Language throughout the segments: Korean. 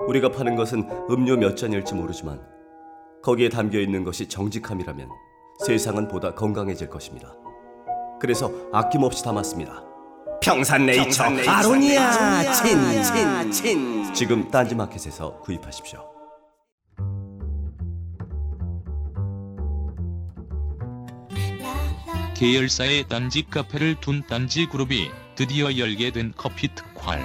우리가 파는 것은 음료 몇 잔일지 모르지만 거기에 담겨 있는 것이 정직함이라면 세상은 보다 건강해질 것입니다. 그래서 아낌없이 담았습니다. 평산네이처, 아로니아 친친친 지금 딴지마켓에서 구입하십시오. 계열사의 딴지 카페를 둔 딴지 그룹이 드디어 열게 된 커피 특활.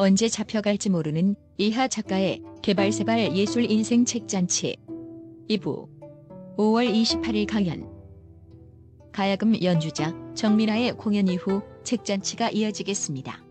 언제 잡혀갈지 모르는 이하 작가의 개발세발 예술 인생 책잔치. 2부. 5월 28일 강연. 가야금 연주자 정민아의 공연 이후 책잔치가 이어지겠습니다.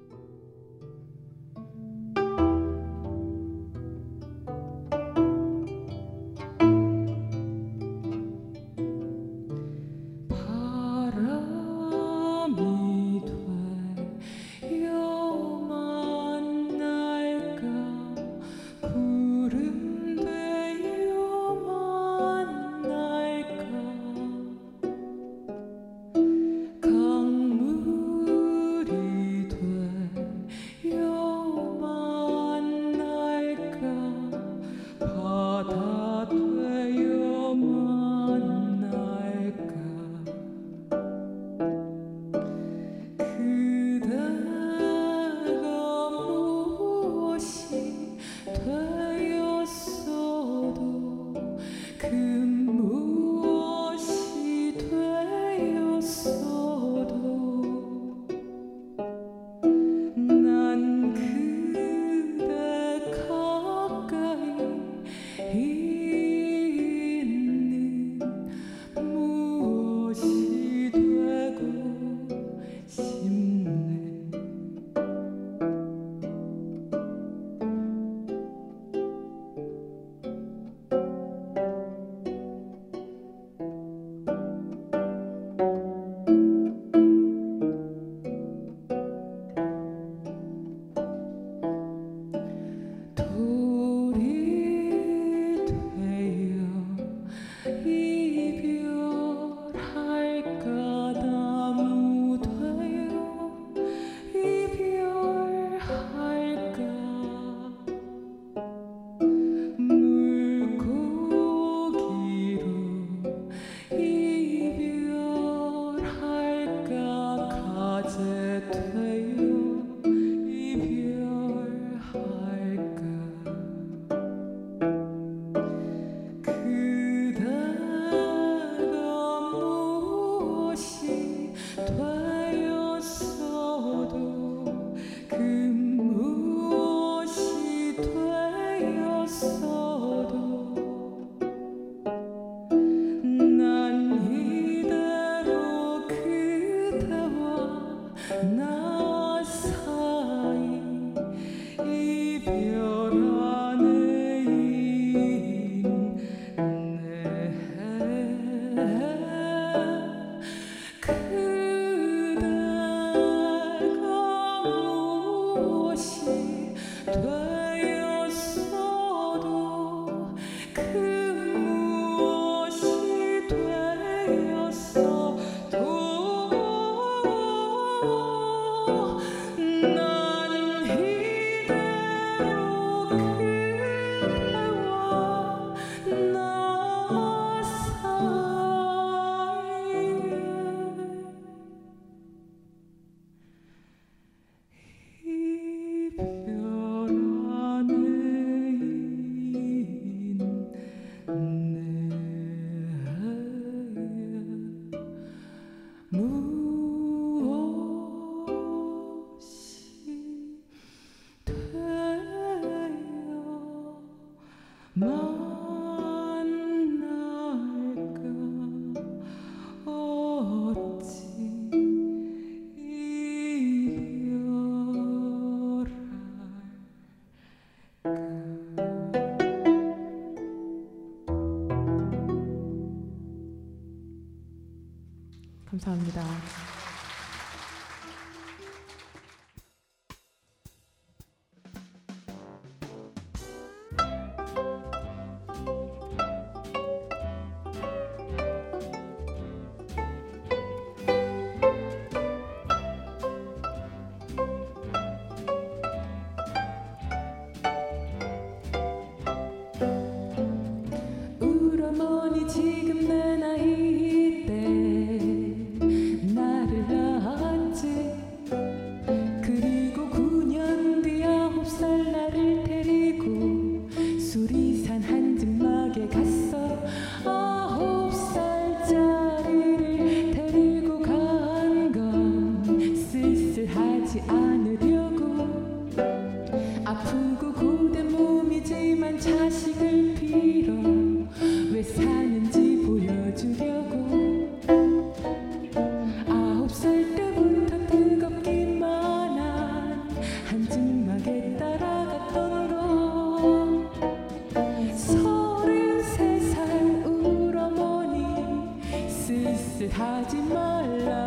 하지 말라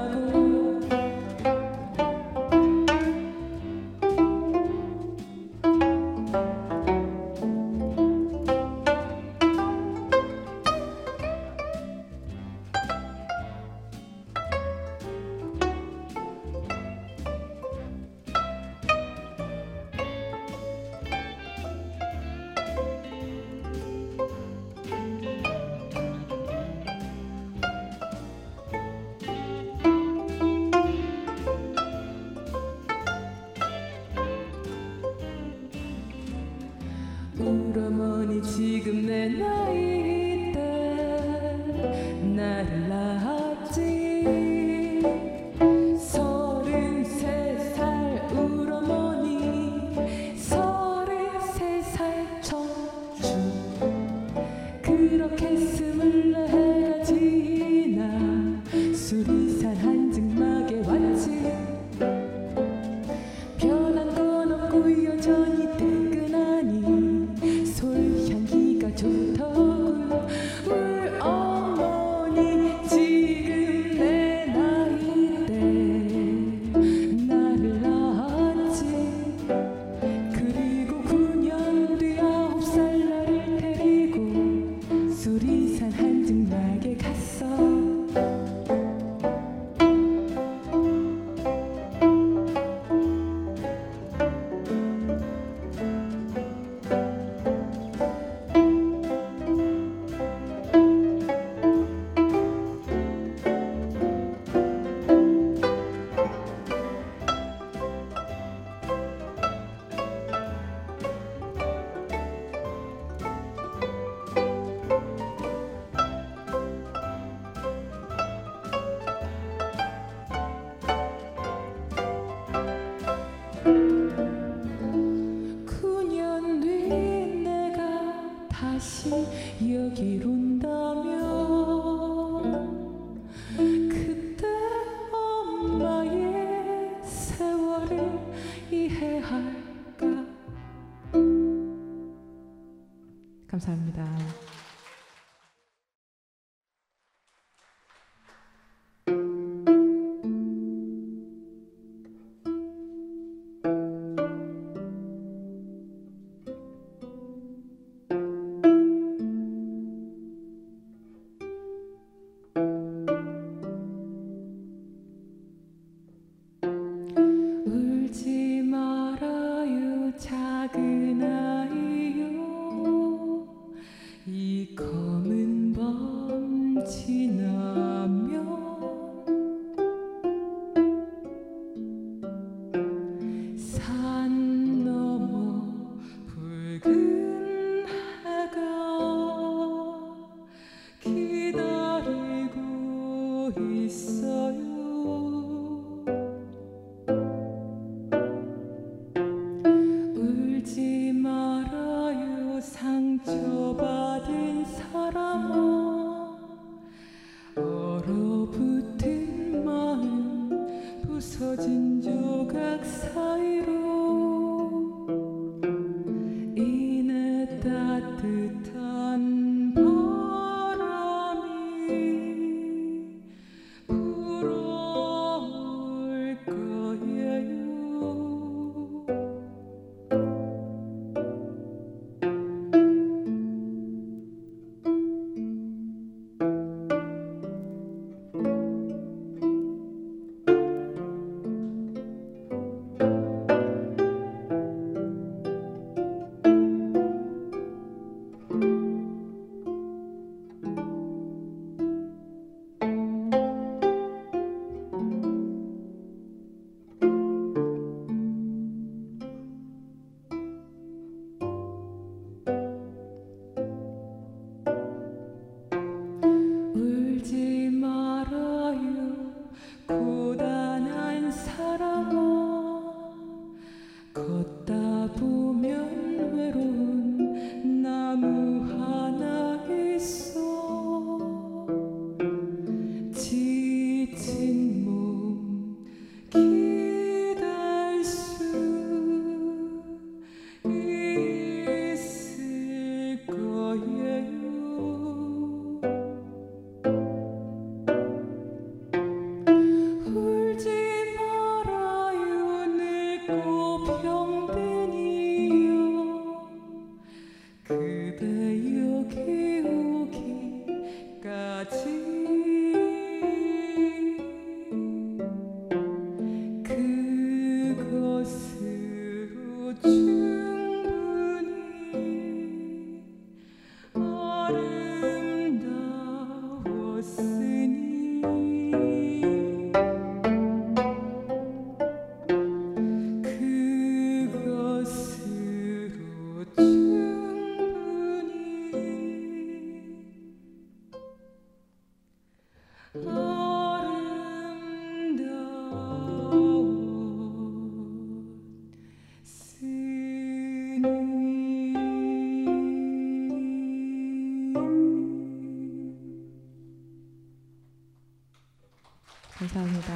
감사합니다.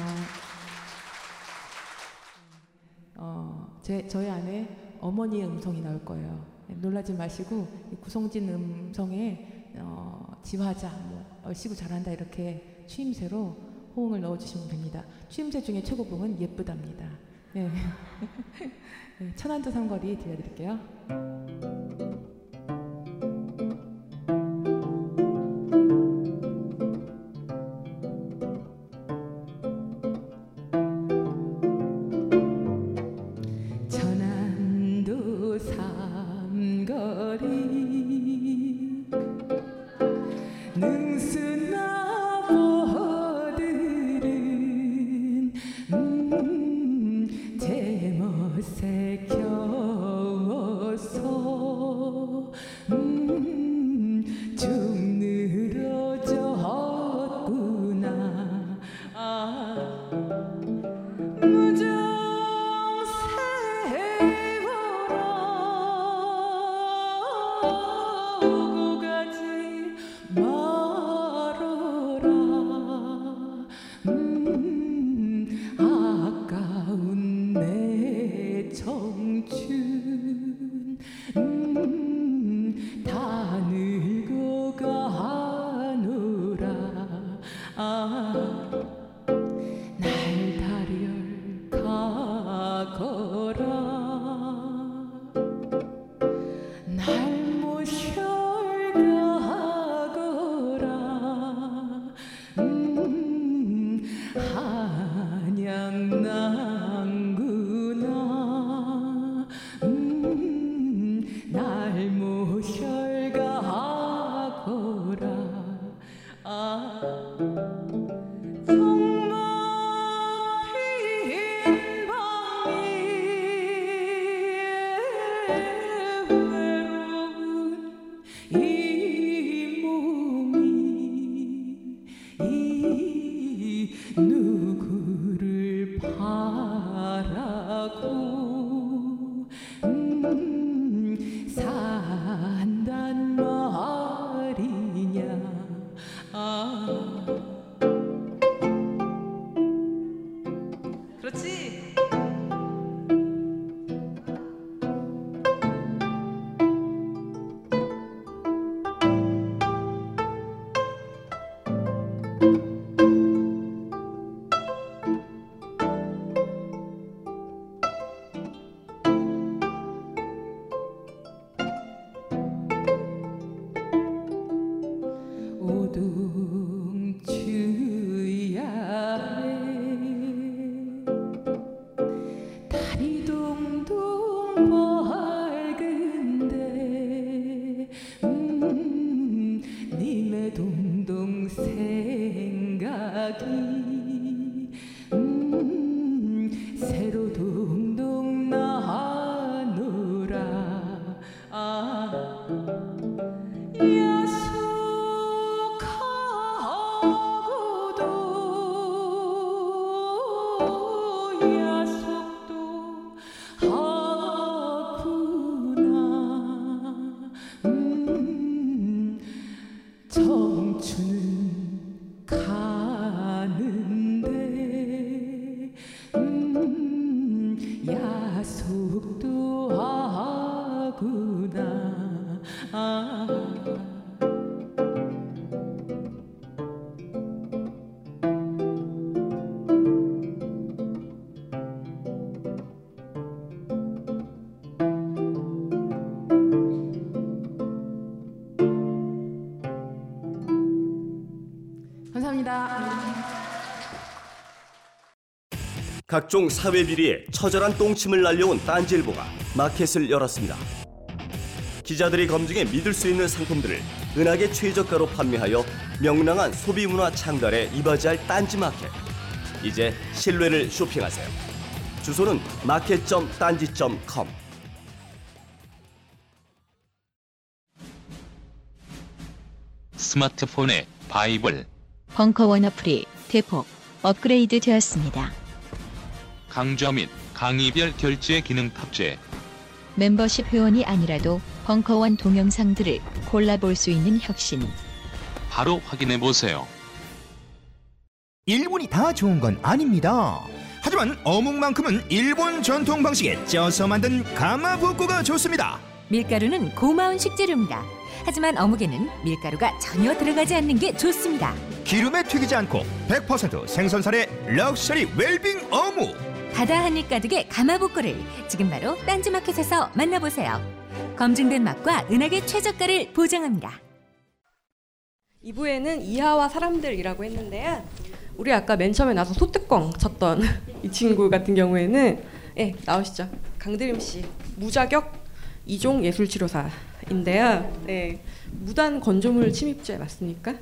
어, 제, 저희 안에 어머니의 음성이 나올 거예요. 놀라지 마시고 이 구성진 음성에 어, 지화자, 뭐, 얼씨구 잘한다 이렇게 추임새로 호응을 넣어주시면 됩니다. 추임새 중에 최고봉은 예쁘답니다. 네. 네, 천안도 삼거리 들려드릴게요. 각종 사회 비리에 처절한 똥침을 날려온 딴지일보가 마켓을 열었습니다. 기자들이 검증해 믿을 수 있는 상품들을 은하계 최저가로 판매하여 명랑한 소비 문화 창달에 이바지할 딴지 마켓. 이제 신뢰를 쇼핑하세요. 주소는 마켓.딴지.com. 스마트폰의 바이블 벙커원 어플이 대폭 업그레이드 되었습니다. 강좌 및 강의별 결제 기능 탑재 멤버십 회원이 아니라도 벙커원 동영상들을 골라볼 수 있는 혁신. 바로 확인해 보세요. 일본이 다 좋은 건 아닙니다. 하지만 어묵만큼은 일본 전통 방식에 쪄서 만든 가마부코가 좋습니다. 밀가루는 고마운 식재료입니다. 하지만 어묵에는 밀가루가 전혀 들어가지 않는 게 좋습니다. 기름에 튀기지 않고 100% 생선살의 럭셔리 웰빙 어묵. 바다 한입 가득의 가마복고를 지금 바로 딴지마켓에서 만나보세요. 검증된 맛과 은하계 최저가를 보장합니다. 2부에는 이하와 사람들이라고 했는데요. 우리 아까 맨 처음에 나서 소뚜껑 쳤던 이 친구 같은 경우에는 예 나오시죠 강드림 씨 무자격 이종 예술치료사인데요. 네 무단 건조물 침입죄 맞습니까?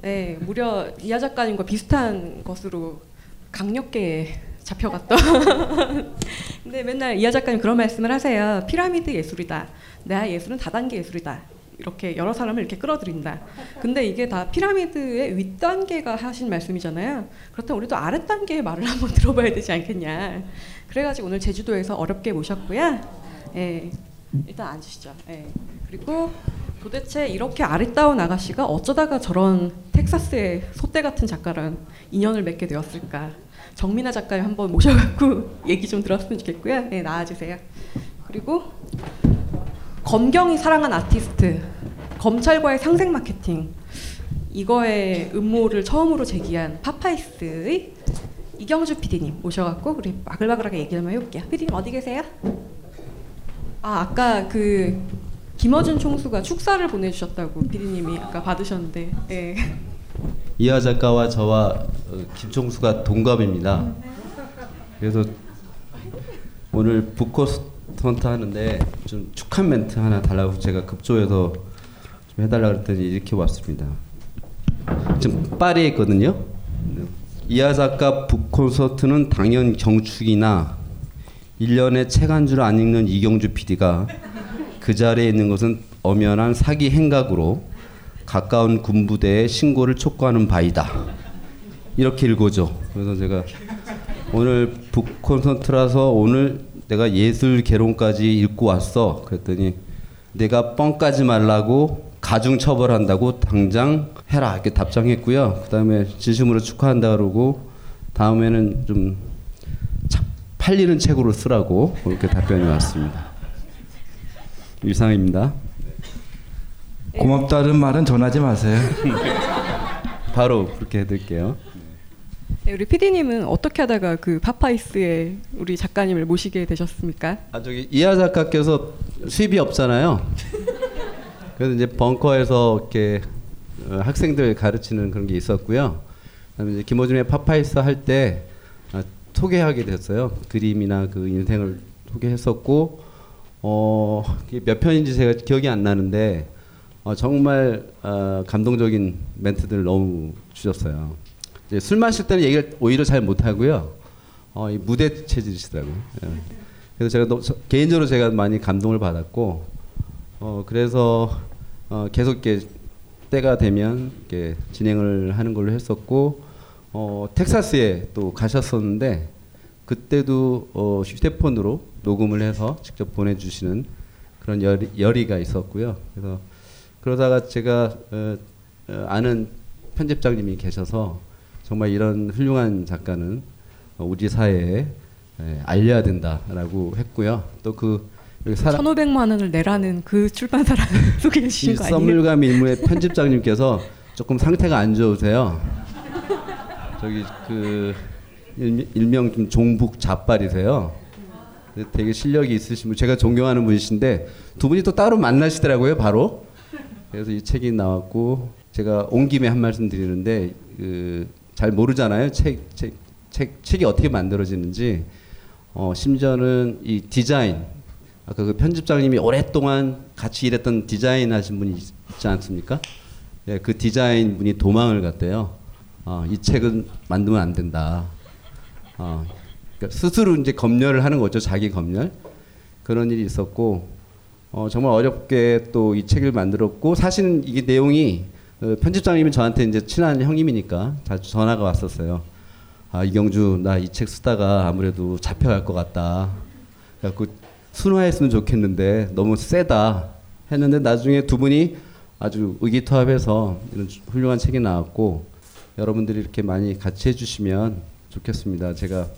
네 무려 이하 작가님과 비슷한 것으로 강력계 잡혀갔던. 근데 맨날 이하 작가님 그런 말씀을 하세요. 피라미드 예술이다. 내 예술은 다단계 예술이다. 이렇게 여러 사람을 이렇게 끌어들인다. 근데 이게 다 피라미드의 윗단계가 하신 말씀이잖아요. 그렇다면 우리도 아랫단계의 말을 한번 들어봐야 되지 않겠냐. 그래가지고 오늘 제주도에서 어렵게 모셨고요. 예, 일단 앉으시죠. 예. 그리고 도대체 이렇게 아리따운 아가씨가 어쩌다가 저런 텍사스의 소떼 같은 작가랑 인연을 맺게 되었을까. 정민아 작가님 한번 모셔갖고 얘기 좀 들었으면 좋겠고요. 네, 나와주세요. 그리고 검경이 사랑한 아티스트, 검찰과의 상생 마케팅 이거의 음모를 처음으로 제기한 파파이스의 이경주 PD님 모셔갖고 우리 바글바글하게 얘기 좀 해볼게요. PD님 어디 계세요? 아 아까 그 김어준 총수가 축사를 보내주셨다고 PD님이 아까 받으셨는데, 예. 이하 작가와 저와 어, 김총수가 동갑입니다. 그래서 오늘 북코스턴트 하는데 좀 축하 멘트 하나 달라고 제가 급조해서 좀 해달라 그랬더니 이렇게 왔습니다. 지금 파리에 있거든요. 이하 작가 북콘서트는 당연 경축이나 1년에 책 한 줄 안 읽는 이경주 PD가 그 자리에 있는 것은 엄연한 사기 행각으로 가까운 군부대에 신고를 촉구하는 바이다. 이렇게 읽어줘. 그래서 제가 오늘 북 콘서트라서 오늘 내가 예술 개론까지 읽고 왔어. 그랬더니 내가 뻥까지 말라고 가중 처벌한다고 당장 해라 이렇게 답장했고요. 그다음에 진심으로 축하한다 그러고 다음에는 좀 차- 팔리는 책으로 쓰라고 그렇게 답변이 왔습니다. 이상입니다. 고맙다는 말은 전하지 마세요. 바로 그렇게 해드릴게요. 네, 우리 PD님은 어떻게 하다가 그 파파이스의 우리 작가님을 모시게 되셨습니까? 아 저기 이하 작가께서 수입이 없잖아요. 그래서 이제 벙커에서 이렇게 어, 학생들 가르치는 그런 게 있었고요. 그다음에 이제 김어준의 파파이스 할때 아, 소개하게 됐어요. 그림이나 그 인생을 소개했었고 어, 몇 편인지 제가 기억이 안 나는데 어, 정말 어, 감동적인 멘트들 너무 주셨어요. 이제 술 마실 때는 얘기를 오히려 잘 못하고요. 어, 이 무대 체질이시더라고요. 예. 그래서 제가 너, 저- 개인적으로 제가 많이 감동을 받았고, 어, 그래서 어, 계속 이렇게 때가 되면 이렇게 진행을 하는 걸로 했었고, 어, 텍사스에 또 가셨었는데 그때도 어, 휴대폰으로 녹음을 해서 직접 보내주시는 그런 열이, 열의가 있었고요. 그래서 그러다가 제가 어, 어, 아는 편집장님이 계셔서 정말 이런 훌륭한 작가는 어, 우리 사회에 예, 알려야 된다라고 했고요. 또그 여기 사람 1,500만 원을 내라는 그 출판사를 소개해 주신 이거 아니에요? 썸물과 밀물의 편집장님께서 조금 상태가 안 좋으세요. 저기 그 일, 일명 좀 종북 잡발이세요. 근데 되게 실력이 있으신 분, 제가 존경하는 분이신데 두 분이 또 따로 만나시더라고요, 바로. 그래서 이 책이 나왔고 제가 온 김에 한 말씀 드리는데 그, 잘 모르잖아요, 책, 책, 책, 책이 어떻게 만들어지는지. 어, 심지어는 이 디자인, 아까 그 편집장님이 오랫동안 같이 일했던 디자인 하신 분이 있- 있지 않습니까? 예, 그 디자인 분이 도망을 갔대요. 어, 이 책은 만들면 안 된다. 어, 그러니까 스스로 이제 검열을 하는 거죠, 자기 검열. 그런 일이 있었고, 어, 정말 어렵게 또 이 책을 만들었고, 사실은 이게 내용이 어, 편집장님이 저한테 이제 친한 형님이니까 자주 전화가 왔었어요. 아, 이경주, 나 이 책 쓰다가 아무래도 잡혀갈 것 같다. 그래갖고 순화했으면 좋겠는데 너무 세다 했는데 나중에 두 분이 아주 의기투합해서 이런 훌륭한 책이 나왔고 여러분들이 이렇게 많이 같이 해주시면 좋겠습니다. 제가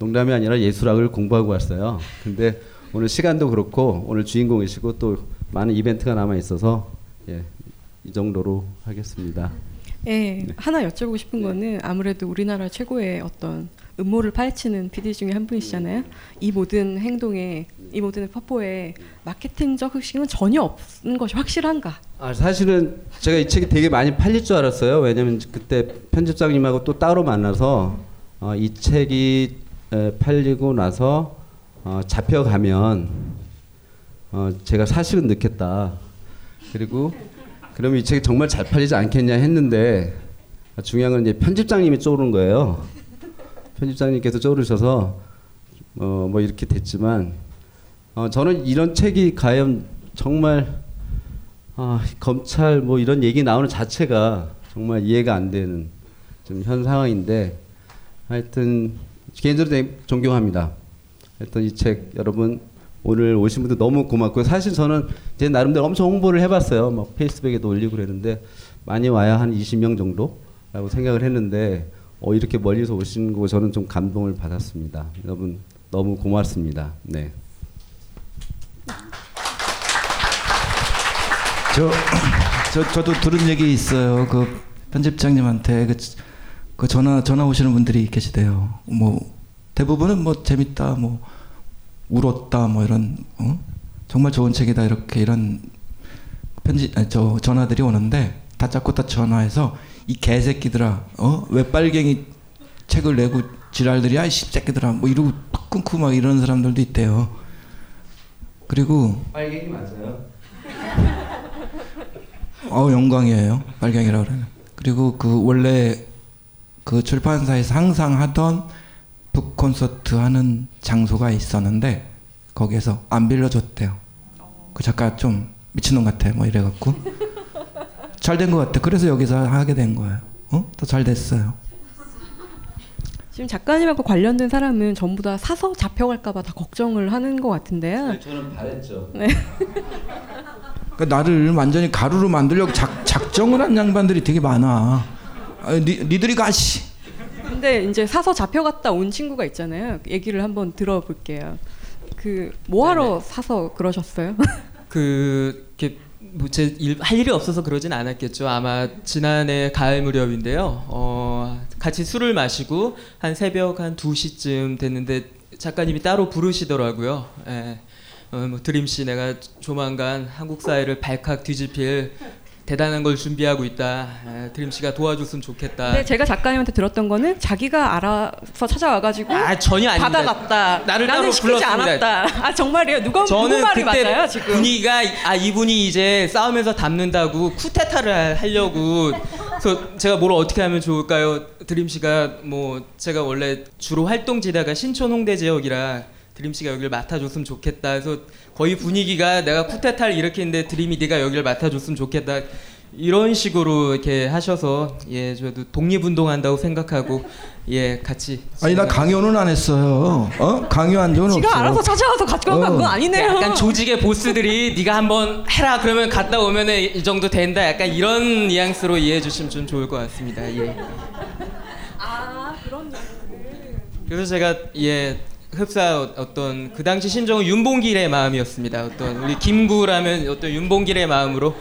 농담이 아니라 예술학을 공부하고 왔어요. 근데 오늘 시간도 그렇고 오늘 주인공이시고 또 많은 이벤트가 남아 있어서 예, 이 정도로 하겠습니다. 예, 하나 여쭤보고 싶은 거는 아무래도 우리나라 최고의 어떤 음모를 파헤치는 PD 중에 한 분이시잖아요. 이 모든 행동에 이 모든 퍼포에 마케팅적 흑심은 전혀 없는 것이 확실한가? 아, 사실은 제가 이 책이 되게 많이 팔릴 줄 알았어요. 왜냐면 그때 편집장님하고 또 따로 만나서 어, 이 책이 에, 팔리고 나서 어, 잡혀가면 어, 제가 사실은 넣겠다. 그리고 그러면 이 책이 정말 잘 팔리지 않겠냐 했는데 중요한 건 이제 편집장님이 쪼는 거예요. 편집장님께서 쪼르셔서 어, 뭐 이렇게 됐지만 어, 저는 이런 책이 과연 정말 아, 검찰 뭐 이런 얘기 나오는 자체가 정말 이해가 안 되는 좀 현 상황인데 하여튼 개인적으로 존경합니다. 하여튼 이 책 여러분 오늘 오신 분들 너무 고맙고요. 사실 저는 제 나름대로 엄청 홍보를 해봤어요. 막 페이스북에도 올리고 그랬는데 많이 와야 한 20명 정도라고 생각을 했는데 어, 이렇게 멀리서 오신 거 저는 좀 감동을 받았습니다. 여러분 너무 고맙습니다. 네. 저, 저 저도 들은 얘기 있어요. 그 편집장님한테 그, 그 전화 전화 오시는 분들이 계시대요. 뭐 대부분은 뭐 재밌다, 뭐 울었다, 뭐 이런 어? 정말 좋은 책이다 이렇게 이런 편지 아니, 저 전화들이 오는데 다 자꾸 다 전화해서 이 개새끼들아, 어 왜 빨갱이 책을 내고 지랄들이야 이 씹새끼들아 뭐 이러고 팍 끊고 막 이런 사람들도 있대요. 그리고 빨갱이 맞아요. 어 영광이에요. 빨갱이라 그러면. 그리고 그 원래 그 출판사에서 항상 하던 북 콘서트 하는 장소가 있었는데 거기에서 안 빌려줬대요. 그 작가 좀 미친놈 같아 뭐 이래갖고 잘 된 것 같아. 그래서 여기서 하게 된 거예요. 어? 더 잘 됐어요. 지금 작가님하고 관련된 사람은 전부 다 사서 잡혀갈까봐 다 걱정을 하는 것 같은데요. 저는 바랬죠. 네. 그러니까 나를 완전히 가루로 만들려고 작, 작정을 한 양반들이 되게 많아. 아, 니, 니들이 가시. 근데 이제 사서 잡혀갔다 온 친구가 있잖아요. 얘기를 한번 들어볼게요. 그 뭐하러 사서 그러셨어요? 그 이렇게 뭐제할 일이 없어서 그러진 않았겠죠. 아마 지난해 가을 무렵인데요. 어, 같이 술을 마시고 한 새벽 한 2시쯤 됐는데 작가님이 따로 부르시더라고요. 예. 어, 뭐 드림 씨 내가 조만간 한국 사회를 발칵 뒤집힐 대단한 걸 준비하고 있다. 에, 드림 씨가 도와줬으면 좋겠다. 근데 제가 작가님한테 들었던 거는 자기가 알아서 찾아와가지고 아 전혀 아닙니다. 받아갔다. 나를 따로 시키지 불렀습니다. 않았다. 아 정말이에요? 누가 누구 말이 그때 맞아요 지금? 분위기가 아 이분이 이제 싸우면서 담는다고 쿠데타를 하려고 그래서 제가 뭘 어떻게 하면 좋을까요? 드림 씨가 뭐 제가 원래 주로 활동지대가 신촌 홍대 지역이라 드림 씨가 여기를 맡아줬으면 좋겠다. 그래서 거의 분위기가 내가 쿠데타를 일으키는데 드림이 네가 여기를 맡아줬으면 좋겠다. 이런 식으로 이렇게 하셔서 예 저도 독립운동한다고 생각하고 예 같이 아니 나 강요는 안 했어요. 어? 강요한 적은 없어. 지가 알아서 찾아와서 가져간 어. 건 아니네요. 약간 조직의 보스들이 네가 한번 해라 그러면 갔다 오면은 이 정도 된다 약간 이런 뉘앙스로 이해해 주시면 좀 좋을 것 같습니다. 예. 아 그런 그래서 제가 예 흡사 어떤 그 당시 심정은 윤봉길의 마음이었습니다. 어떤 우리 김구라면 어떤 윤봉길의 마음으로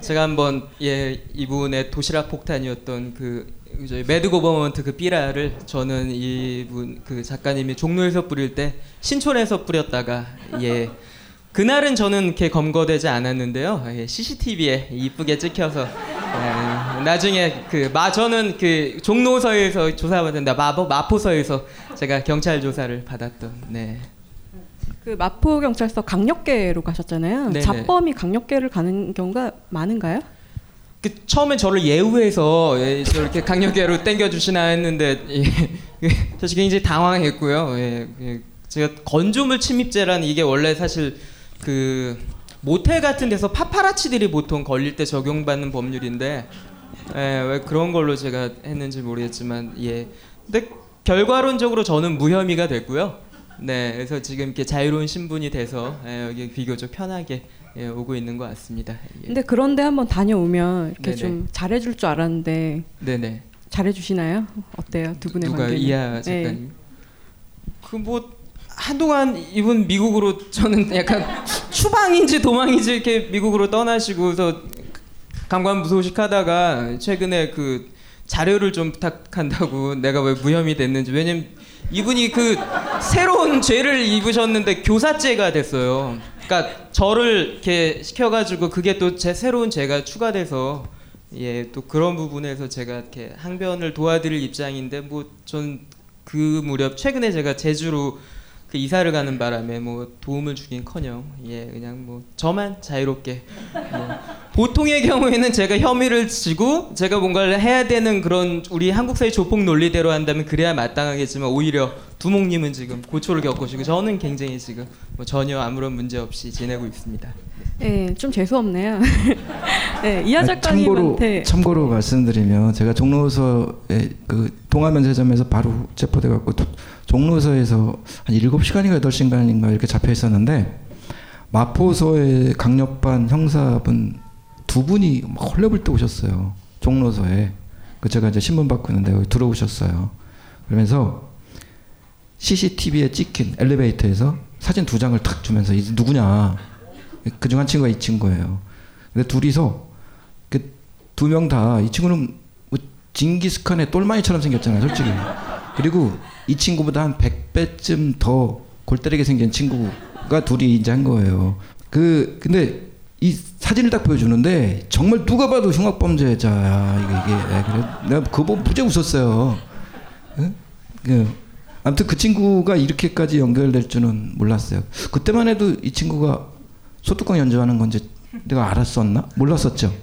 제가 한번 예 이분의 도시락 폭탄이었던 그 저희 Mad Government 그 삐라를 저는 이분 그 작가님이 종로에서 뿌릴 때 신촌에서 뿌렸다가 예 그날은 저는 이렇게 검거되지 않았는데요 예, CCTV에 이쁘게 찍혀서 예, 나중에 그 마 저는 그 종로서에서 조사받았는데 마포 마포서에서 제가 경찰 조사를 받았던 네. 그 마포 경찰서 강력계로 가셨잖아요. 네네. 잡범이 강력계를 가는 경우가 많은가요? 그 처음에 저를 예우해서 예, 저렇게 강력계로 땡겨주시나 했는데 예, 사실 굉장히 당황했고요. 예, 예, 제가 건조물 침입죄라는 이게 원래 사실 그 모텔 같은 데서 파파라치들이 보통 걸릴 때 적용받는 법률인데 예, 왜 그런 걸로 제가 했는지 모르겠지만 예. 근데 결과론적으로 저는 무혐의가 됐고요. 네, 그래서 지금 이렇게 자유로운 신분이 돼서 예, 여기 비교적 편하게 예, 오고 있는 것 같습니다. 예. 근데 그런데 한번 다녀오면 이렇게 네네. 좀 잘해줄 줄 알았는데 네네. 잘해주시나요? 어때요 두 분의 누가? 이하 네. 작가님? 그뭐 한동안 이분 미국으로 저는 약간 추방인지 도망인지 이렇게 미국으로 떠나시고서 감관 무소식 하다가 최근에 그 자료를 좀 부탁한다고 내가 왜 무혐의 됐는지 왜냐면 이분이 그 새로운 죄를 입으셨는데 교사죄가 됐어요. 그러니까 저를 이렇게 시켜가지고 그게 또 제 새로운 죄가 추가돼서 예 또 그런 부분에서 제가 이렇게 항변을 도와드릴 입장인데 뭐 전 그 무렵 최근에 제가 제주로 그 이사를 가는 바람에 뭐 도움을 주긴커녕 예 그냥 뭐 저만 자유롭게 뭐 보통의 경우에는 제가 혐의를 지고 제가 뭔가를 해야 되는 그런 우리 한국 사회 조폭 논리대로 한다면 그래야 마땅하겠지만 오히려 두목님은 지금 고초를 겪으시고 저는 굉장히 지금 뭐 전혀 아무런 문제 없이 지내고 있습니다. 네, 좀 재수 없네요. 네, 이하 아, 참고로 작가님한테 참고로 말씀드리면 제가 종로서에 그 동화면세점에서 바로 체포돼 갖고 종로서에서 한 7시간인가 8시간인가 이렇게 잡혀 있었는데 마포서의 강력반 형사분 두 분이 막 헐레벌떡 오셨어요. 종로서에. 그 제가 이제 신문 받고 있는데 여기 들어오셨어요. 그러면서 CCTV에 찍힌 엘리베이터에서 사진 두 장을 탁 주면서 이제 누구냐. 그중 한 친구가 이 친구예요. 근데 둘이서 두 명 다 이 친구는 뭐 징기스칸의 똘마니처럼 생겼잖아요, 솔직히. 그리고 이 친구보다 한 100배쯤 더 골때리게 생긴 친구가 둘이 이제 한 거예요. 그 근데 이 사진을 딱 보여주는데 정말 누가 봐도 흉악범죄자야 이게 이게 예, 그래 내가 그거 보고 무지 웃었어요. 응? 그 아무튼 그 친구가 이렇게까지 연결될 줄은 몰랐어요. 그때만 해도 이 친구가 소뚜껑 연주하는 건지 내가 알았었나? 몰랐었죠.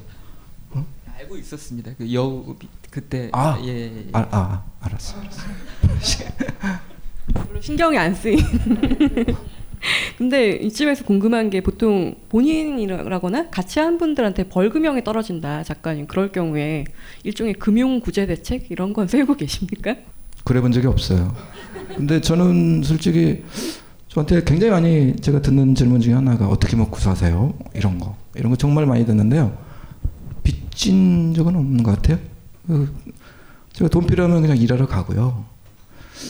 알고 있었습니다. 그 여우 그때 아, 예, 예. 아, 아 알았어, 알았어. 신경이 안 쓰인. 근데 이쯤에서 궁금한 게 보통 본인이라거나 같이 한 분들한테 벌금형이 떨어진다 작가님 그럴 경우에 일종의 금융 구제 대책 이런 건 세우고 계십니까? 그래 본 적이 없어요. 근데 저는 솔직히 저한테 굉장히 많이 제가 듣는 질문 중에 하나가 어떻게 먹고 사세요? 이런 거. 이런 거 정말 많이 듣는데요. 빚진 적은 없는 것 같아요. 그 제가 돈 필요하면 그냥 일하러 가고요.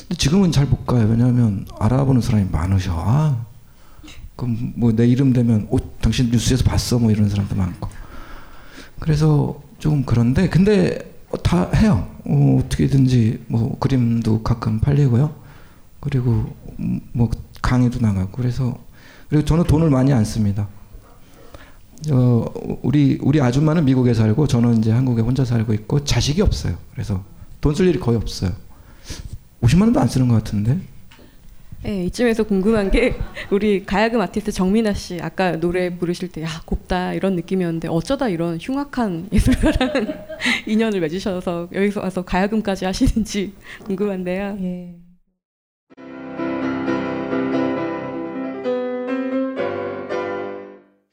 근데 지금은 잘 못 가요. 왜냐하면 알아보는 사람이 많으셔. 아, 그럼 뭐 내 이름 되면 어, 당신 뉴스에서 봤어? 뭐 이런 사람도 많고. 그래서 조금 그런데 근데 어, 다 해요. 어, 어떻게든지 뭐 그림도 가끔 팔리고요. 그리고 음, 뭐 강의도 나가고 그래서 그리고 저는 돈을 많이 안 씁니다. 어, 우리 우리 아줌마는 미국에 살고 저는 이제 한국에 혼자 살고 있고 자식이 없어요. 그래서 돈 쓸 일이 거의 없어요. 50만 원도 안 쓰는 것 같은데. 네, 이쯤에서 궁금한 게 우리 가야금 아티스트 정민아 씨 아까 노래 부르실 때 야 곱다 이런 느낌이었는데 어쩌다 이런 흉악한 예술가랑 인연을 맺으셔서 여기서 와서 가야금까지 하시는지 궁금한데요. 예.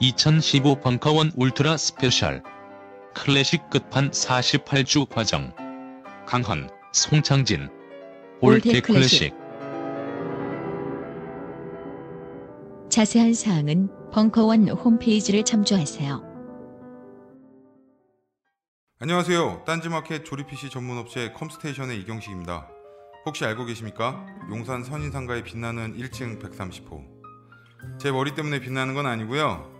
(2015) 벙커원 울트라 스페셜 클래식 끝판 48주 과정 강헌, 송창진 올테 클래식. 자세한 사항은 벙커원 홈페이지를 참조하세요. 안녕하세요. 딴지마켓 조립 PC 전문 업체 컴스테이션의 이경식입니다. 혹시 알고 계십니까? 용산 선인상가에 빛나는 1층 130호. 제 머리 때문에 빛나는 건 아니고요.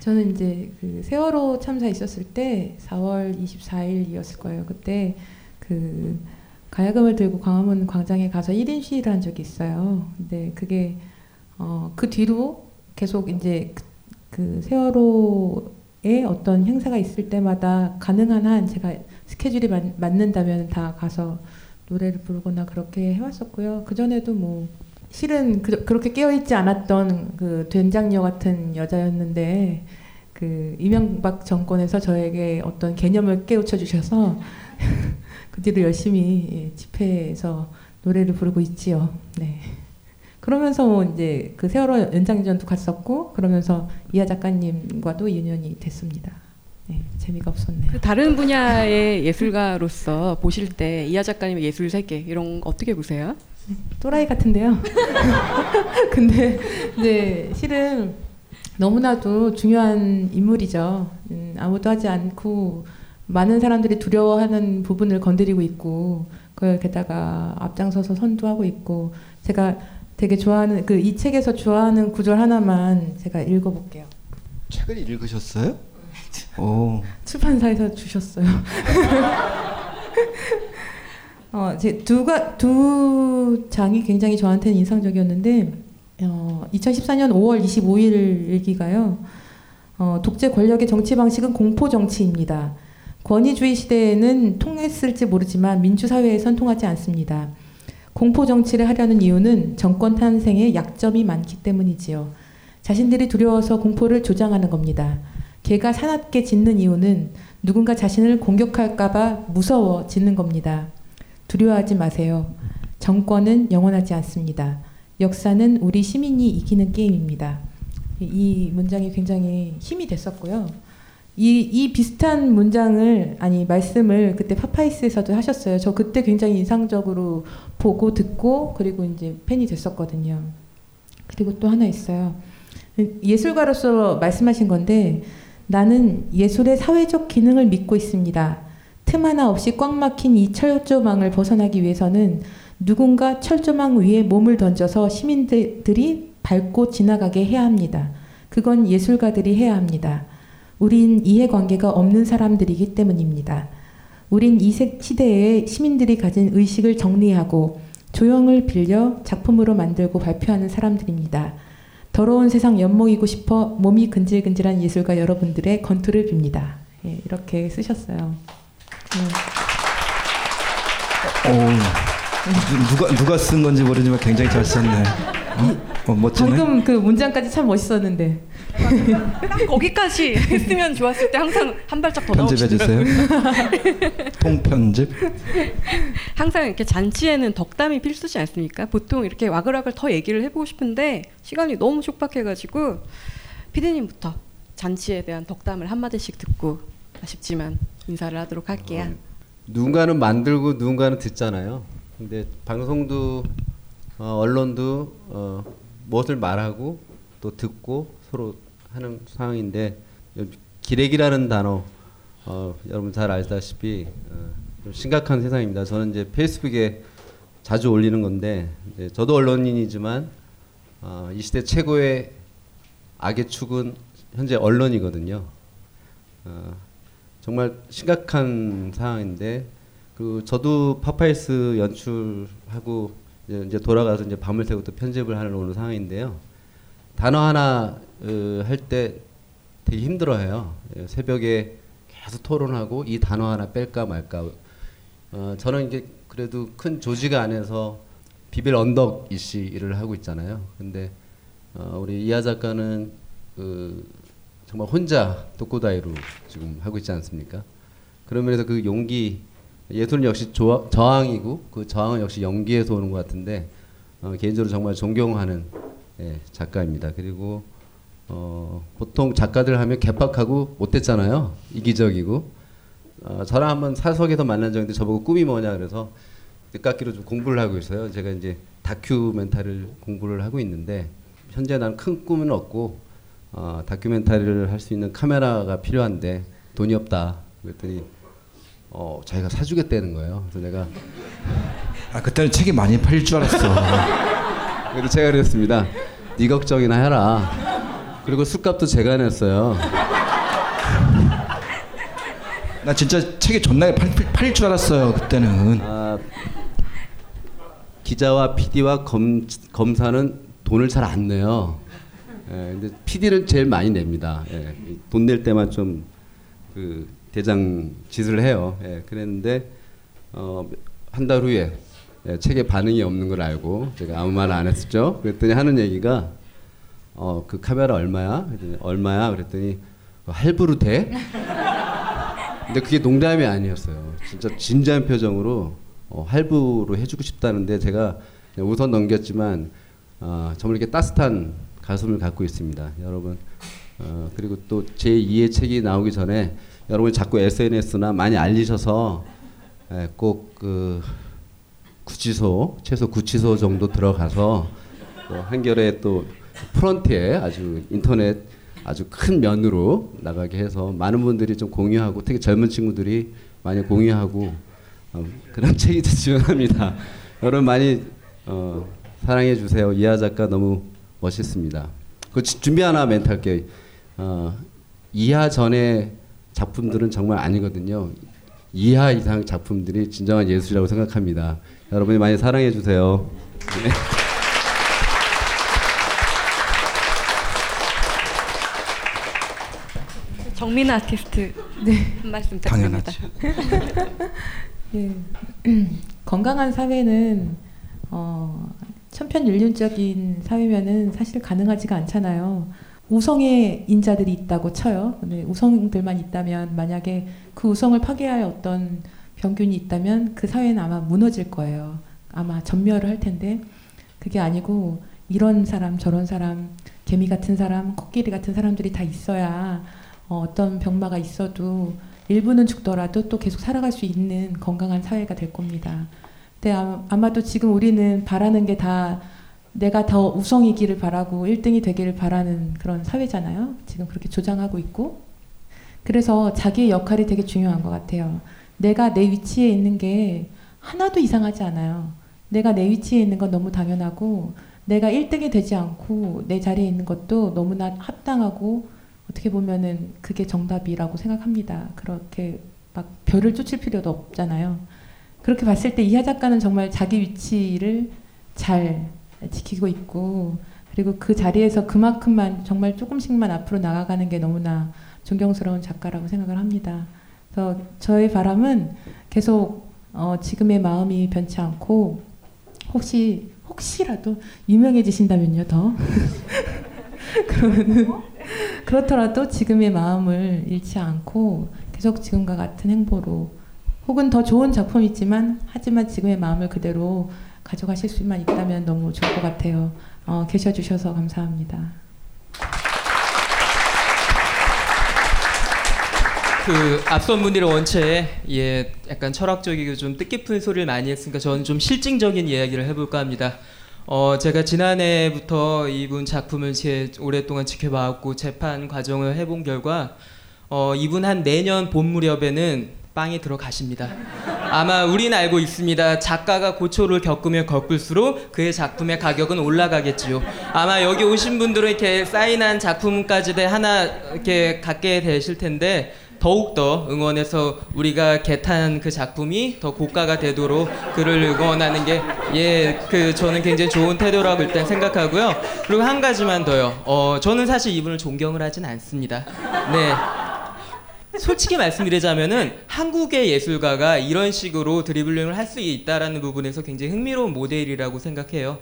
저는 이제 그 세월호 참사 있었을 때 4월 24일이었을 거예요. 그때 그 가야금을 들고 광화문 광장에 가서 1인 시위를 한 적이 있어요. 근데 그게 어, 그 뒤로 계속 이제 그, 그 세월호에 어떤 행사가 있을 때마다 가능한 한 제가 스케줄이 맞, 맞는다면 다 가서 노래를 부르거나 그렇게 해왔었고요. 그 전에도 뭐 실은 그, 그렇게 깨어있지 않았던 그 된장녀 같은 여자였는데 그 이명박 정권에서 저에게 어떤 개념을 깨우쳐 주셔서 그 뒤로 열심히 예, 집회에서 노래를 부르고 있지요. 네. 그러면서 뭐 이제 그 세월호 연장전도 갔었고 그러면서 이하 작가님과도 인연이 됐습니다. 네, 재미가 없었네요. 그 다른 분야의 예술가로서 보실 때 이하 작가님의 예술 세계 이런 거 어떻게 보세요? 또라이 같은데요. 근데 이제 실은 너무나도 중요한 인물이죠. 음, 아무도 하지 않고 많은 사람들이 두려워하는 부분을 건드리고 있고 그걸 게다가 앞장서서 선도하고 있고 제가 되게 좋아하는 그 이 책에서 좋아하는 구절 하나만 제가 읽어볼게요. 책을 읽으셨어요? 오. 출판사에서 주셨어요. 어, 제 두가 두 장이 굉장히 저한테는 인상적이었는데 어, 2014년 5월 25일 일기가요. 어, 독재 권력의 정치 방식은 공포 정치입니다. 권위주의 시대에는 통했을지 모르지만 민주사회에선 통하지 않습니다. 공포 정치를 하려는 이유는 정권 탄생에 약점이 많기 때문이지요. 자신들이 두려워서 공포를 조장하는 겁니다. 개가 사납게 짖는 이유는 누군가 자신을 공격할까봐 무서워 짖는 겁니다. 두려워하지 마세요. 정권은 영원하지 않습니다. 역사는 우리 시민이 이기는 게임입니다. 이 문장이 굉장히 힘이 됐었고요. 이, 이 비슷한 문장을 아니 말씀을 그때 파파이스에서도 하셨어요. 저 그때 굉장히 인상적으로 보고 듣고 그리고 이제 팬이 됐었거든요. 그리고 또 하나 있어요. 예술가로서 말씀하신 건데 나는 예술의 사회적 기능을 믿고 있습니다. 틈 하나 없이 꽉 막힌 이 철조망을 벗어나기 위해서는 누군가 철조망 위에 몸을 던져서 시민들이 밟고 지나가게 해야 합니다. 그건 예술가들이 해야 합니다. 우린 이해관계가 없는 사람들이기 때문입니다. 우린 이 시대에 시민들이 가진 의식을 정리하고 조형을 빌려 작품으로 만들고 발표하는 사람들입니다. 더러운 세상 연목이고 싶어 몸이 근질근질한 예술가 여러분들의 건투를 빕니다. 예, 이렇게 쓰셨어요. 네. 오, 누가 누가 쓴 건지 모르지만 굉장히 잘 썼네. 어? 어, 멋지네. 방금 그 문장까지 참 멋있었는데. 딱 거기까지 했으면 좋았을 때 항상 한 발짝 더 편집해 주세요. 통편집. 항상 이렇게 잔치에는 덕담이 필수지 않습니까? 보통 이렇게 와글와글 더 얘기를 해보고 싶은데 시간이 너무 촉박해가지고 피디님부터 잔치에 대한 덕담을 한 마디씩 듣고 아쉽지만 인사를 하도록 할게요. 어, 누군가는 만들고 누군가는 듣잖아요. 근데 방송도 어, 언론도 어, 무엇을 말하고 또 듣고 서로 하는 상황인데 기레기라는 단어 어, 여러분 잘 알다시피 어, 좀 심각한 세상입니다. 저는 이제 페이스북에 자주 올리는 건데 저도 언론인이지만 어, 이 시대 최고의 악의 축은 현재 언론이거든요. 어, 정말 심각한 상황인데 그 저도 파파이스 연출하고 이제 돌아가서 이제 밤을 새고 또 편집을 하는 오는 상황인데요. 단어 하나 어, 할때 되게 힘들어해요. 예, 새벽에 계속 토론하고 이 단어 하나 뺄까 말까. 어, 저는 이제 그래도 큰 조직 안에서 비빌 언덕 이씨 일을 하고 있잖아요. 근데 어, 우리 이하 작가는 그 정말 혼자 독고다이로 지금 하고 있지 않습니까? 그런 면에서 그 용기 예술은 역시 조하, 저항이고 그 저항은 역시 연기에서 오는 것 같은데 어, 개인적으로 정말 존경하는 예, 작가입니다. 그리고 어, 보통 작가들 하면 개빡하고 못됐잖아요. 이기적이고 어, 저랑 한번 사석에서 만난 적인데 저보고 꿈이 뭐냐 그래서 뜻깎기로 좀 공부를 하고 있어요. 제가 이제 다큐멘터리를 공부를 하고 있는데 현재 나는 큰 꿈은 없고 어, 다큐멘터리를 할 수 있는 카메라가 필요한데 돈이 없다. 그랬더니 어, 자기가 사주겠다는 거예요. 그래서 내가 아 그때는 책이 많이 팔릴 줄 알았어. 그래서 제가 그랬습니다. 네 걱정이나 해라. 그리고 술값도 제가 냈어요. 나 진짜 책이 존나게 팔, 팔릴 줄 알았어요 그때는. 아, 기자와 PD와 검, 검사는 돈을 잘 안 내요. 예, 근데 PD는 제일 많이 냅니다. 예, 돈낼 때만 좀그 대장 짓을 해요. 예, 그랬는데 어, 한 달 후에 예, 책에 반응이 없는 걸 알고 제가 아무 말 안 했었죠. 그랬더니 하는 얘기가 어, 그 카메라 얼마야? 그랬더니 얼마야? 그랬더니 어, 할부로 돼? 근데 그게 농담이 아니었어요. 진짜 진지한 표정으로 어, 할부로 해주고 싶다는데 제가 우선 넘겼지만 어, 정말 이렇게 따뜻한 가슴을 갖고 있습니다. 여러분 어, 그리고 또 제 2의 책이 나오기 전에 여러분이 자꾸 SNS나 많이 알리셔서 예, 꼭그 구치소 최소 구치소 정도 들어가서 또 한결에 또 프런트에 아주 인터넷 아주 큰 면으로 나가게 해서 많은 분들이 좀 공유하고 특히 젊은 친구들이 많이 공유하고 어, 그런 책이 지원합니다. 여러분 많이 어, 사랑해 주세요. 이하 작가 너무 멋있습니다. 그 지- 준비 하나 할게요. 어, 이하 전의 작품들은 정말 아니거든요. 이하 이상 작품들이 진정한 예술이라고 생각합니다. 여러분이 많이 사랑해 주세요. 네. 정민 아티스트 네. 한 말씀 부탁드립니다. 예. 건강한 사회는 어, 천편일률적인 사회면은 사실 가능하지가 않잖아요. 우성의 인자들이 있다고 쳐요. 근데 우성들만 있다면 만약에 그 우성을 파괴할 어떤 병균이 있다면 그 사회는 아마 무너질 거예요. 아마 전멸을 할 텐데 그게 아니고 이런 사람 저런 사람 개미 같은 사람 코끼리 같은 사람들이 다 있어야 어, 어떤 병마가 있어도 일부는 죽더라도 또 계속 살아갈 수 있는 건강한 사회가 될 겁니다. 근데 아, 아마도 지금 우리는 바라는 게다 내가 더 우성이기를 바라고 1등이 되기를 바라는 그런 사회잖아요. 지금 그렇게 조장하고 있고. 그래서 자기의 역할이 되게 중요한 것 같아요. 내가 내 위치에 있는 게 하나도 이상하지 않아요. 내가 내 위치에 있는 건 너무 당연하고 내가 1등이 되지 않고 내 자리에 있는 것도 너무나 합당하고 어떻게 보면은 그게 정답이라고 생각합니다. 그렇게 막 별을 쫓을 필요도 없잖아요. 그렇게 봤을 때 이하 작가는 정말 자기 위치를 잘 지키고 있고 그리고 그 자리에서 그만큼만 정말 조금씩만 앞으로 나아가는 게 너무나 존경스러운 작가라고 생각을 합니다. 그래서 저의 바람은 계속 어, 지금의 마음이 변치 않고 혹시 혹시라도 유명해지신다면요 더 그러면은 그렇더라도 지금의 마음을 잃지 않고 계속 지금과 같은 행보로 혹은 더 좋은 작품이지만 하지만 지금의 마음을 그대로 가져가실 수만 있다면 너무 좋을 것 같아요. 어, 계셔 주셔서 감사합니다. 그 앞선 분들이 원체 예 약간 철학적이고 좀 뜻깊은 소리를 많이 했으니까 저는 좀 실증적인 이야기를 해볼까 합니다. 어 제가 지난해부터 이분 작품을 제 오랫동안 지켜봐왔고 재판 과정을 해본 결과 어 이분 한 내년 봄 무렵에는 빵이 들어가십니다. 아마 우린 알고 있습니다. 작가가 고초를 겪으면 겪을수록 그의 작품의 가격은 올라가겠지요. 아마 여기 오신 분들은 이렇게 사인한 작품까지 대 하나 이렇게 갖게 되실 텐데 더욱더 응원해서 우리가 개탄 그 작품이 더 고가가 되도록 그를 응원하는 게 예 그 저는 굉장히 좋은 태도라고 일단 생각하고요. 그리고 한 가지만 더요. 어 저는 사실 이분을 존경을 하진 않습니다. 네. 솔직히 말씀드리자면은 한국의 예술가가 이런 식으로 드리블링을 할 수 있다라는 부분에서 굉장히 흥미로운 모델이라고 생각해요.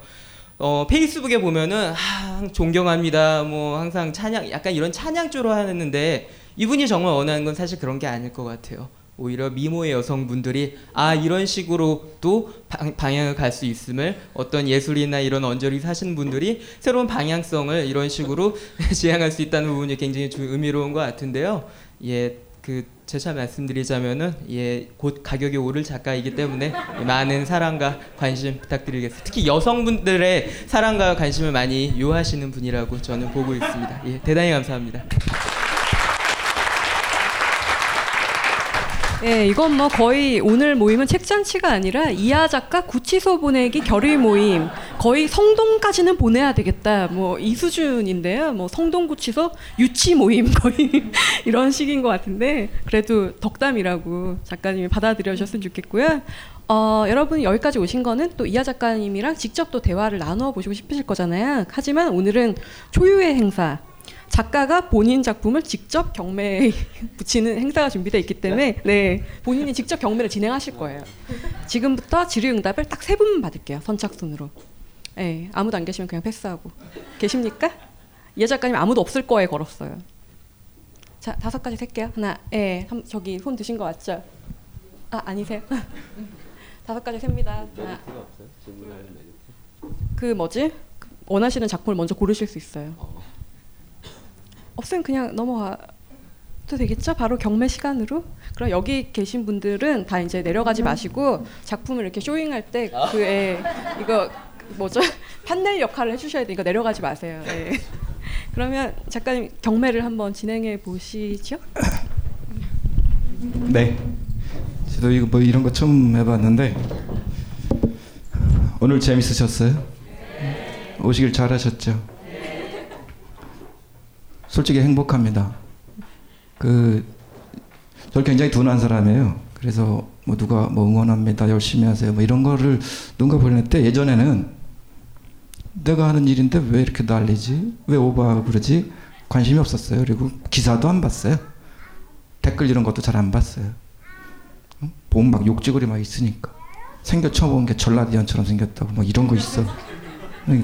어, 페이스북에 보면은 아, 존경합니다. 뭐 항상 찬양 약간 이런 찬양조로 하는데 이분이 정말 원하는 건 사실 그런 게 아닐 것 같아요. 오히려 미모의 여성분들이 아 이런 식으로 또 방, 방향을 갈 수 있음을 어떤 예술이나 이런 언저리 사시는 분들이 새로운 방향성을 이런 식으로 지향할 수 있다는 부분이 굉장히 좀 의미로운 것 같은데요. 예, 그 재차 말씀드리자면은 예, 곧 가격이 오를 작가이기 때문에 많은 사랑과 관심 부탁드리겠습니다. 특히 여성분들의 사랑과 관심을 많이 요하시는 분이라고 저는 보고 있습니다. 예, 대단히 감사합니다. 예, 이건 뭐 거의 오늘 모임은 책잔치가 아니라 이하 작가 구치소 보내기 결의 모임. 거의 성동까지는 보내야 되겠다. 뭐 이 수준인데요. 뭐 성동 구치소 유치 모임 거의 이런 식인 것 같은데 그래도 덕담이라고 작가님이 받아들여 주셨으면 좋겠고요. 어, 여러분 여기까지 오신 거는 또 이하 작가님이랑 직접 또 대화를 나누어 보시고 싶으실 거잖아요. 하지만 오늘은 초유의 행사. 작가가 본인 작품을 직접 경매에 붙이는 행사가 준비되어 있기 때문에 네 본인이 직접 경매를 진행하실 거예요. 지금부터 질의응답을 딱 세분 받을게요. 선착순으로. 네, 아무도 안 계시면 그냥 패스하고 계십니까? 이 작가님 아무도 없을 거에 걸었어요. 자 다섯 가지 셀게요. 하나, 예, 한, 저기 손 드신 거 맞죠? 아 아니세요? 다섯 가지 셉니다. 하나. 그 뭐지? 원하시는 작품을 먼저 고르실 수 있어요. 없으면 그냥 넘어가 도 되겠죠? 바로 경매 시간으로. 그럼 여기 계신 분들은 다 이제 내려가지 마시고 작품을 이렇게 쇼잉할 때 그에 이거 뭐죠? 판넬 역할을 해주셔야 되니까 내려가지 마세요. 예. 그러면 작가님 경매를 한번 진행해 보시죠. 네. 저도 이거 뭐 이런 거 처음 해봤는데 오늘 재밌으셨어요? 오시길 잘하셨죠? 솔직히 행복합니다. 그 저를 굉장히 둔한 사람이에요. 그래서 뭐 누가 뭐 응원합니다, 열심히 하세요, 뭐 이런 거를 누가 보낼 때 예전에는 내가 하는 일인데 왜 이렇게 난리지? 왜 오버하고 그러지? 관심이 없었어요. 그리고 기사도 안 봤어요. 댓글 이런 것도 잘 안 봤어요. 응? 보면 막 욕지거리 막 있으니까. 생겨 처음 본게 전라디언처럼 생겼다고 뭐 이런 거 있어.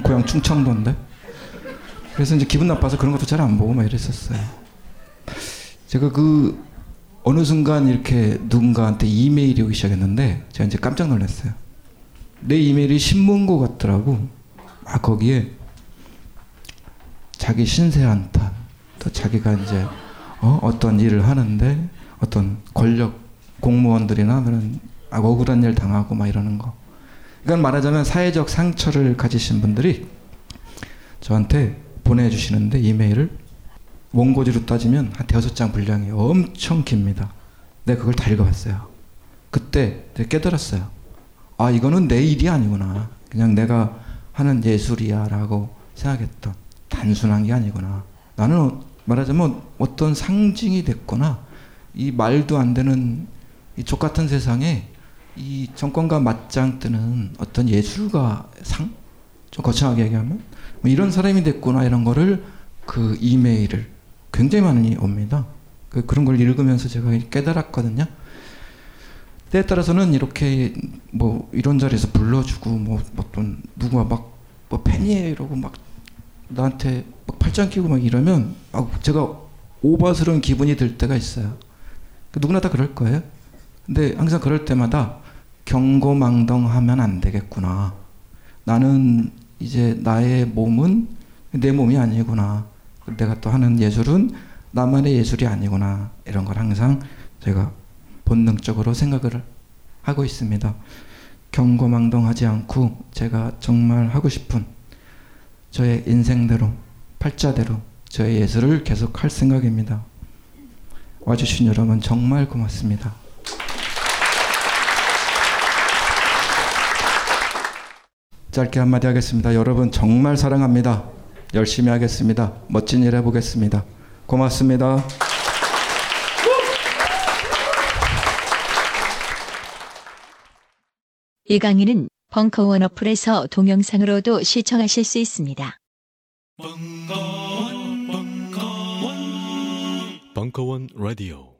고향 충청도인데. 그래서 이제 기분 나빠서 그런 것도 잘 안 보고 막 이랬었어요. 제가 그 어느 순간 이렇게 누군가한테 이메일이 오기 시작했는데 제가 이제 깜짝 놀랐어요. 내 이메일이 신문고 같더라고. 막 거기에 자기 신세 한탄, 또 자기가 이제 어? 어떤 일을 하는데 어떤 권력 공무원들이나 그런 아, 억울한 일 당하고 막 이러는 거. 그러니까 말하자면 사회적 상처를 가지신 분들이 저한테 보내주시는데 이메일을 원고지로 따지면 한 대여섯 장 분량이 엄청 깁니다. 내가 그걸 다 읽어봤어요. 그때 깨달았어요. 아 이거는 내 일이 아니구나. 그냥 내가 하는 예술이야라고 생각했던 단순한 게 아니구나. 나는 말하자면 어떤 상징이 됐거나 이 말도 안 되는 이 족같은 세상에 이 정권과 맞짱 뜨는 어떤 예술가 상? 좀 거창하게 얘기하면 뭐 이런 사람이 됐구나 이런 거를 그 이메일을 굉장히 많이 옵니다. 그 그런 걸 읽으면서 제가 깨달았거든요. 때에 따라서는 이렇게 뭐 이런 자리에서 불러주고 뭐 어떤 누가 막 뭐 팬이에요 이러고 막 나한테 막 팔짱 끼고 막 이러면 막 제가 오바스러운 기분이 들 때가 있어요. 그 누구나 다 그럴 거예요. 근데 항상 그럴 때마다 경고망동하면 안 되겠구나. 나는 이제 나의 몸은 내 몸이 아니구나. 내가 또 하는 예술은 나만의 예술이 아니구나. 이런 걸 항상 제가 본능적으로 생각을 하고 있습니다. 경고망동하지 않고 제가 정말 하고 싶은 저의 인생대로, 팔자대로 저의 예술을 계속 할 생각입니다. 와주신 여러분 정말 고맙습니다. 짧게 한마디 하겠습니다. 여러분 정말 사랑합니다. 열심히 하겠습니다. 멋진 일 해보겠습니다. 고맙습니다. 이 강의는 벙커원 어플에서 동영상으로도 시청하실 수 있습니다. 벙커원 라디오